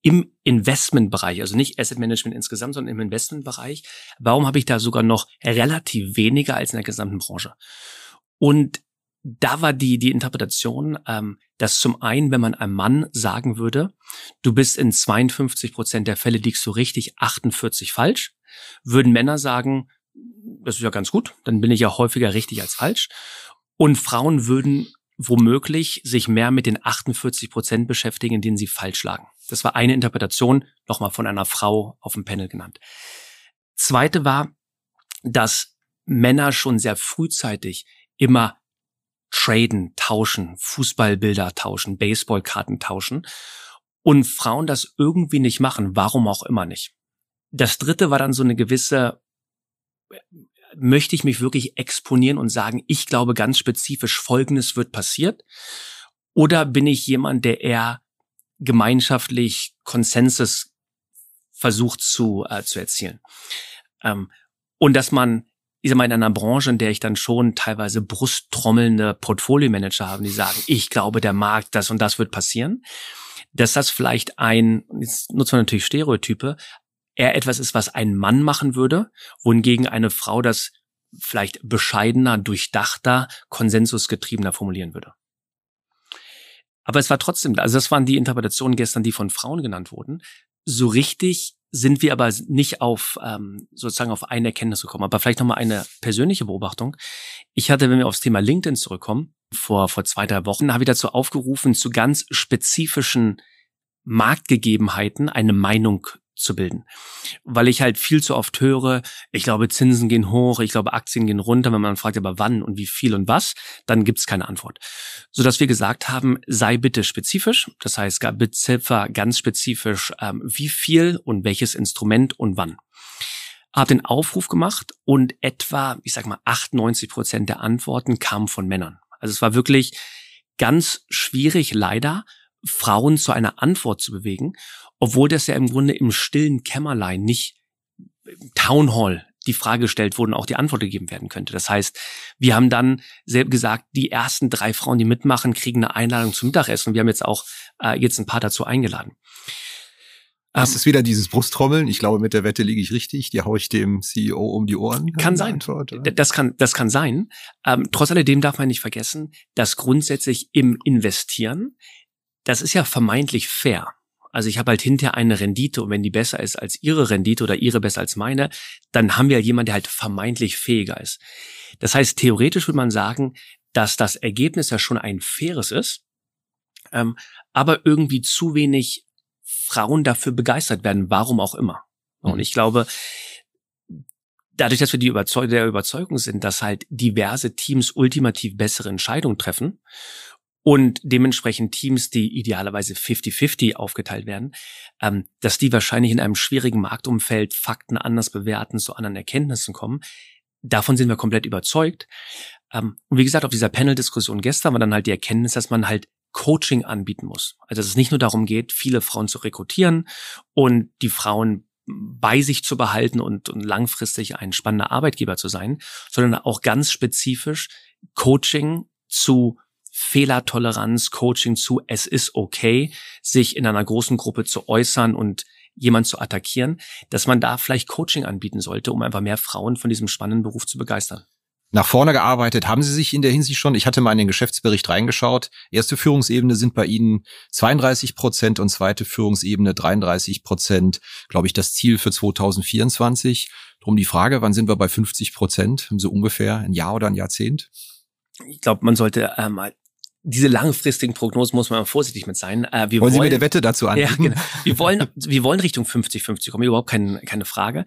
im Investmentbereich, also nicht Asset Management insgesamt, sondern im Investmentbereich, warum habe ich da sogar noch relativ weniger als in der gesamten Branche? Und da war die, die Interpretation, ähm, dass zum einen, wenn man einem Mann sagen würde, du bist in 52 Prozent der Fälle liegst du richtig, 48 falsch, würden Männer sagen, das ist ja ganz gut, dann bin ich ja häufiger richtig als falsch. Und Frauen würden womöglich sich mehr mit den 48 Prozent beschäftigen, in denen sie falsch lagen. Das war eine Interpretation, nochmal von einer Frau auf dem Panel genannt. Zweite war, dass Männer schon sehr frühzeitig immer traden, tauschen, Fußballbilder tauschen, Baseballkarten tauschen und Frauen das irgendwie nicht machen, warum auch immer nicht. Das dritte war dann so eine gewisse, möchte ich mich wirklich exponieren und sagen, ich glaube ganz spezifisch Folgendes wird passiert? Oder bin ich jemand, der eher gemeinschaftlich Konsensus versucht zu, äh, zu erzielen? Ähm, und dass man ich sag mal, in einer Branche, in der ich dann schon teilweise brusttrommelnde Portfolio-Manager habe, die sagen, ich glaube, der Markt, das und das wird passieren, dass das vielleicht ein, jetzt nutzen wir natürlich Stereotype, eher etwas ist, was ein Mann machen würde, wohingegen eine Frau das vielleicht bescheidener, durchdachter, konsensusgetriebener formulieren würde. Aber es war trotzdem, also das waren die Interpretationen gestern, die von Frauen genannt wurden. So richtig sind wir aber nicht auf ähm, sozusagen auf eine Erkenntnis gekommen. Aber vielleicht nochmal eine persönliche Beobachtung. Ich hatte, wenn wir aufs Thema LinkedIn zurückkommen, vor, vor zwei, drei Wochen, habe ich dazu aufgerufen, zu ganz spezifischen Marktgegebenheiten eine Meinung zu bilden. Weil ich halt viel zu oft höre, ich glaube, Zinsen gehen hoch, ich glaube, Aktien gehen runter. Wenn man fragt, aber wann und wie viel und was, dann gibt es keine Antwort. Sodass wir gesagt haben, sei bitte spezifisch. Das heißt, beziffer ganz spezifisch, ähm, wie viel und welches Instrument und wann. Hab den Aufruf gemacht und etwa, ich sag mal, 98 Prozent der Antworten kamen von Männern. Also es war wirklich ganz schwierig, leider, Frauen zu einer Antwort zu bewegen, obwohl das ja im Grunde im stillen Kämmerlein nicht Town Hall die Frage gestellt wurde und auch die Antwort gegeben werden könnte. Das heißt, wir haben dann selbst gesagt, die ersten drei Frauen, die mitmachen, kriegen eine Einladung zum Mittagessen. Und wir haben jetzt auch äh, jetzt ein paar dazu eingeladen. Das ähm, ist wieder dieses Brusttrommeln. Ich glaube, mit der Wette liege ich richtig. Die haue ich dem CEO um die Ohren. Kann sein. Antwort, das kann, das kann sein. Ähm, trotz alledem darf man nicht vergessen, dass grundsätzlich im Investieren, das ist ja vermeintlich fair. Also ich habe halt hinterher eine Rendite und wenn die besser ist als ihre Rendite oder ihre besser als meine, dann haben wir ja jemanden, der halt vermeintlich fähiger ist. Das heißt, theoretisch würde man sagen, dass das Ergebnis ja schon ein faires ist, ähm, aber irgendwie zu wenig Frauen dafür begeistert werden, warum auch immer. Und mhm. ich glaube, dadurch, dass wir die Überzeug der Überzeugung sind, dass halt diverse Teams ultimativ bessere Entscheidungen treffen und dementsprechend Teams, die idealerweise 50-50 aufgeteilt werden, ähm, dass die wahrscheinlich in einem schwierigen Marktumfeld Fakten anders bewerten, zu anderen Erkenntnissen kommen. Davon sind wir komplett überzeugt. Ähm, und wie gesagt, auf dieser Panel-Diskussion gestern war dann halt die Erkenntnis, dass man halt Coaching anbieten muss. Also dass es nicht nur darum geht, viele Frauen zu rekrutieren und die Frauen bei sich zu behalten und, und langfristig ein spannender Arbeitgeber zu sein, sondern auch ganz spezifisch Coaching zu Fehlertoleranz, Coaching zu, es ist okay, sich in einer großen Gruppe zu äußern und jemand zu attackieren, dass man da vielleicht Coaching anbieten sollte, um einfach mehr Frauen von diesem spannenden Beruf zu begeistern. Nach vorne gearbeitet haben Sie sich in der Hinsicht schon. Ich hatte mal in den Geschäftsbericht reingeschaut. Erste Führungsebene sind bei Ihnen 32 Prozent und zweite Führungsebene 33 Prozent, glaube ich, das Ziel für 2024. Drum die Frage, wann sind wir bei 50 Prozent? So ungefähr ein Jahr oder ein Jahrzehnt? Ich glaube, man sollte äh, mal diese langfristigen Prognosen muss man vorsichtig mit sein. Äh, wir wollen, wollen Sie mir der Wette dazu anbieten? Ja, genau. Wir wollen, wir wollen Richtung 50-50 kommen, überhaupt keine, keine Frage.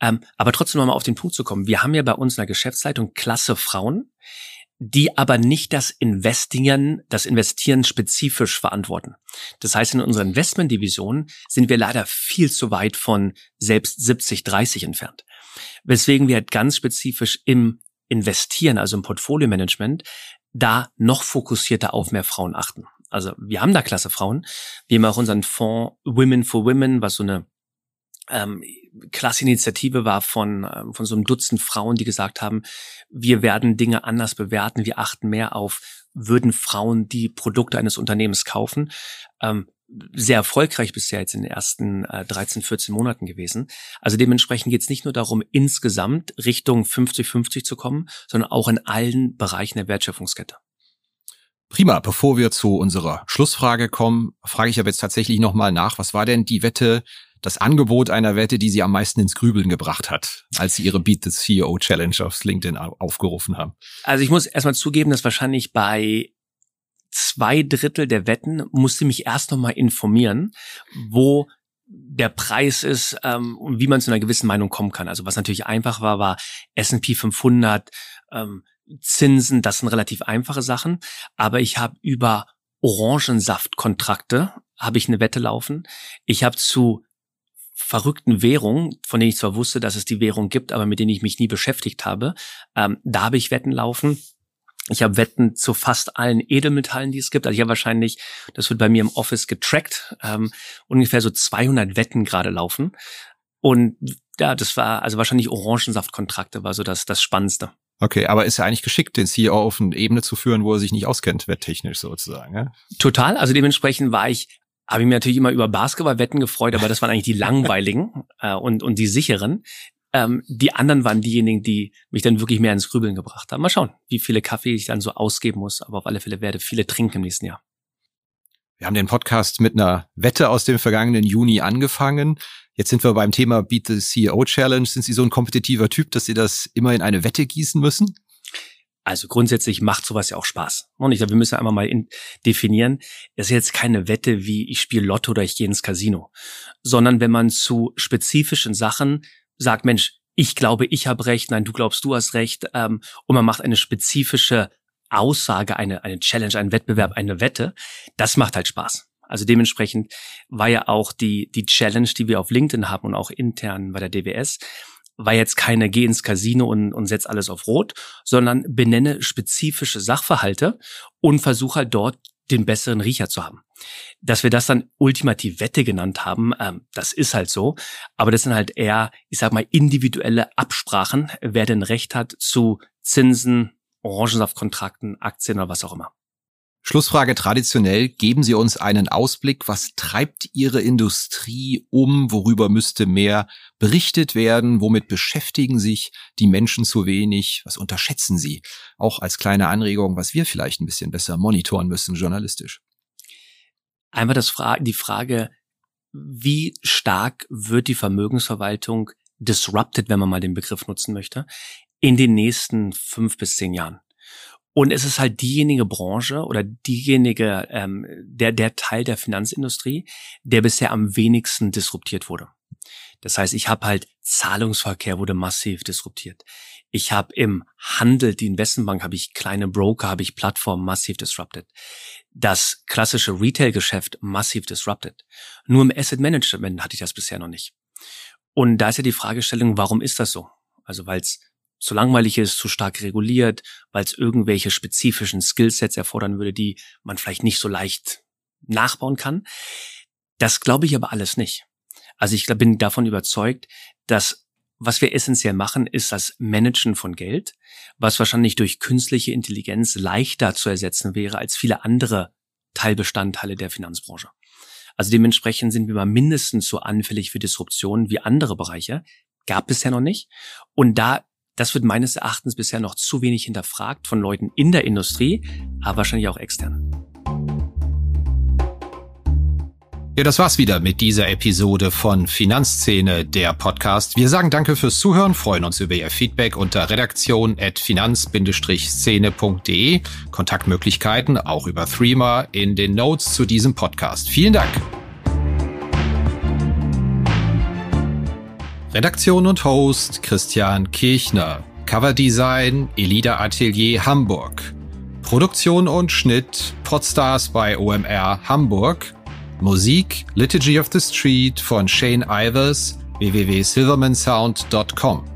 Ähm, aber trotzdem nochmal auf den Punkt zu kommen. Wir haben ja bei uns in der Geschäftsleitung klasse Frauen, die aber nicht das Investieren, das Investieren spezifisch verantworten. Das heißt, in unserer Investmentdivision sind wir leider viel zu weit von selbst 70, 30 entfernt. Weswegen wir halt ganz spezifisch im Investieren, also im Portfolio-Management, da noch fokussierter auf mehr Frauen achten. Also wir haben da klasse Frauen. Wir haben auch unseren Fonds Women for Women, was so eine ähm, klasse Initiative war von, ähm, von so einem Dutzend Frauen, die gesagt haben, wir werden Dinge anders bewerten, wir achten mehr auf, würden Frauen die Produkte eines Unternehmens kaufen. Ähm, sehr erfolgreich bisher jetzt in den ersten äh, 13, 14 Monaten gewesen. Also dementsprechend geht es nicht nur darum, insgesamt Richtung 50-50 zu kommen, sondern auch in allen Bereichen der Wertschöpfungskette. Prima, bevor wir zu unserer Schlussfrage kommen, frage ich aber jetzt tatsächlich nochmal nach, was war denn die Wette, das Angebot einer Wette, die Sie am meisten ins Grübeln gebracht hat, als Sie Ihre Beat the CEO Challenge aufs LinkedIn aufgerufen haben? Also ich muss erstmal zugeben, dass wahrscheinlich bei zwei Drittel der Wetten musste mich erst noch mal informieren, wo der Preis ist ähm, und wie man zu einer gewissen Meinung kommen kann. Also was natürlich einfach war, war S&P 500, ähm, Zinsen, das sind relativ einfache Sachen. Aber ich habe über Orangensaftkontrakte habe ich eine Wette laufen. Ich habe zu verrückten Währungen, von denen ich zwar wusste, dass es die Währung gibt, aber mit denen ich mich nie beschäftigt habe, ähm, da habe ich Wetten laufen. Ich habe Wetten zu fast allen Edelmetallen, die es gibt. Also ich habe wahrscheinlich, das wird bei mir im Office getrackt, ähm, ungefähr so 200 Wetten gerade laufen. Und ja, das war also wahrscheinlich Orangensaftkontrakte war so das, das Spannendste. Okay, aber ist ja eigentlich geschickt, den CEO auf eine Ebene zu führen, wo er sich nicht auskennt, wetttechnisch sozusagen. Ja? Total. Also dementsprechend war ich habe ich mir natürlich immer über Basketballwetten gefreut, aber das waren eigentlich die langweiligen äh, und, und die sicheren. Ähm, die anderen waren diejenigen, die mich dann wirklich mehr ins Grübeln gebracht haben. Mal schauen, wie viele Kaffee ich dann so ausgeben muss. Aber auf alle Fälle werde viele trinken im nächsten Jahr. Wir haben den Podcast mit einer Wette aus dem vergangenen Juni angefangen. Jetzt sind wir beim Thema Beat the CEO Challenge. Sind Sie so ein kompetitiver Typ, dass Sie das immer in eine Wette gießen müssen? Also grundsätzlich macht sowas ja auch Spaß. Und ich glaube, wir müssen einmal mal in, definieren, es ist jetzt keine Wette wie ich spiele Lotto oder ich gehe ins Casino, sondern wenn man zu spezifischen Sachen sagt, Mensch, ich glaube, ich habe recht, nein, du glaubst, du hast recht, ähm, und man macht eine spezifische Aussage, eine, eine Challenge, einen Wettbewerb, eine Wette, das macht halt Spaß. Also dementsprechend war ja auch die, die Challenge, die wir auf LinkedIn haben und auch intern bei der DWS, war jetzt keine geh ins Casino und, und setz alles auf Rot, sondern benenne spezifische Sachverhalte und versuche halt dort den besseren Riecher zu haben. Dass wir das dann ultimativ Wette genannt haben, ähm, das ist halt so. Aber das sind halt eher, ich sag mal, individuelle Absprachen, wer denn Recht hat zu Zinsen, Orangensaftkontrakten, Aktien oder was auch immer. Schlussfrage traditionell. Geben Sie uns einen Ausblick. Was treibt Ihre Industrie um? Worüber müsste mehr berichtet werden? Womit beschäftigen sich die Menschen zu wenig? Was unterschätzen Sie? Auch als kleine Anregung, was wir vielleicht ein bisschen besser monitoren müssen journalistisch. Einmal das Fra die Frage, wie stark wird die Vermögensverwaltung disrupted, wenn man mal den Begriff nutzen möchte, in den nächsten fünf bis zehn Jahren? Und es ist halt diejenige Branche oder diejenige, ähm, der, der Teil der Finanzindustrie, der bisher am wenigsten disruptiert wurde. Das heißt, ich habe halt Zahlungsverkehr wurde massiv disruptiert. Ich habe im Handel, die Investmentbank, habe ich kleine Broker, habe ich Plattformen massiv disrupted. Das klassische Retail-Geschäft massiv disrupted. Nur im Asset Management hatte ich das bisher noch nicht. Und da ist ja die Fragestellung, warum ist das so? Also weil es zu langweilig ist, zu stark reguliert, weil es irgendwelche spezifischen Skillsets erfordern würde, die man vielleicht nicht so leicht nachbauen kann. Das glaube ich aber alles nicht. Also ich bin davon überzeugt, dass was wir essentiell machen, ist das Managen von Geld, was wahrscheinlich durch künstliche Intelligenz leichter zu ersetzen wäre als viele andere Teilbestandteile der Finanzbranche. Also dementsprechend sind wir mal mindestens so anfällig für Disruptionen wie andere Bereiche. Gab bisher noch nicht. Und da das wird meines Erachtens bisher noch zu wenig hinterfragt von Leuten in der Industrie, aber wahrscheinlich auch extern. Ja, das war's wieder mit dieser Episode von Finanzszene, der Podcast. Wir sagen danke fürs Zuhören, freuen uns über Ihr Feedback unter redaktion.finanz-szene.de. Kontaktmöglichkeiten auch über Threema in den Notes zu diesem Podcast. Vielen Dank. Redaktion und Host Christian Kirchner. Coverdesign Elida Atelier Hamburg. Produktion und Schnitt Podstars bei OMR Hamburg. Musik Liturgy of the Street von Shane Ivers www.silvermansound.com.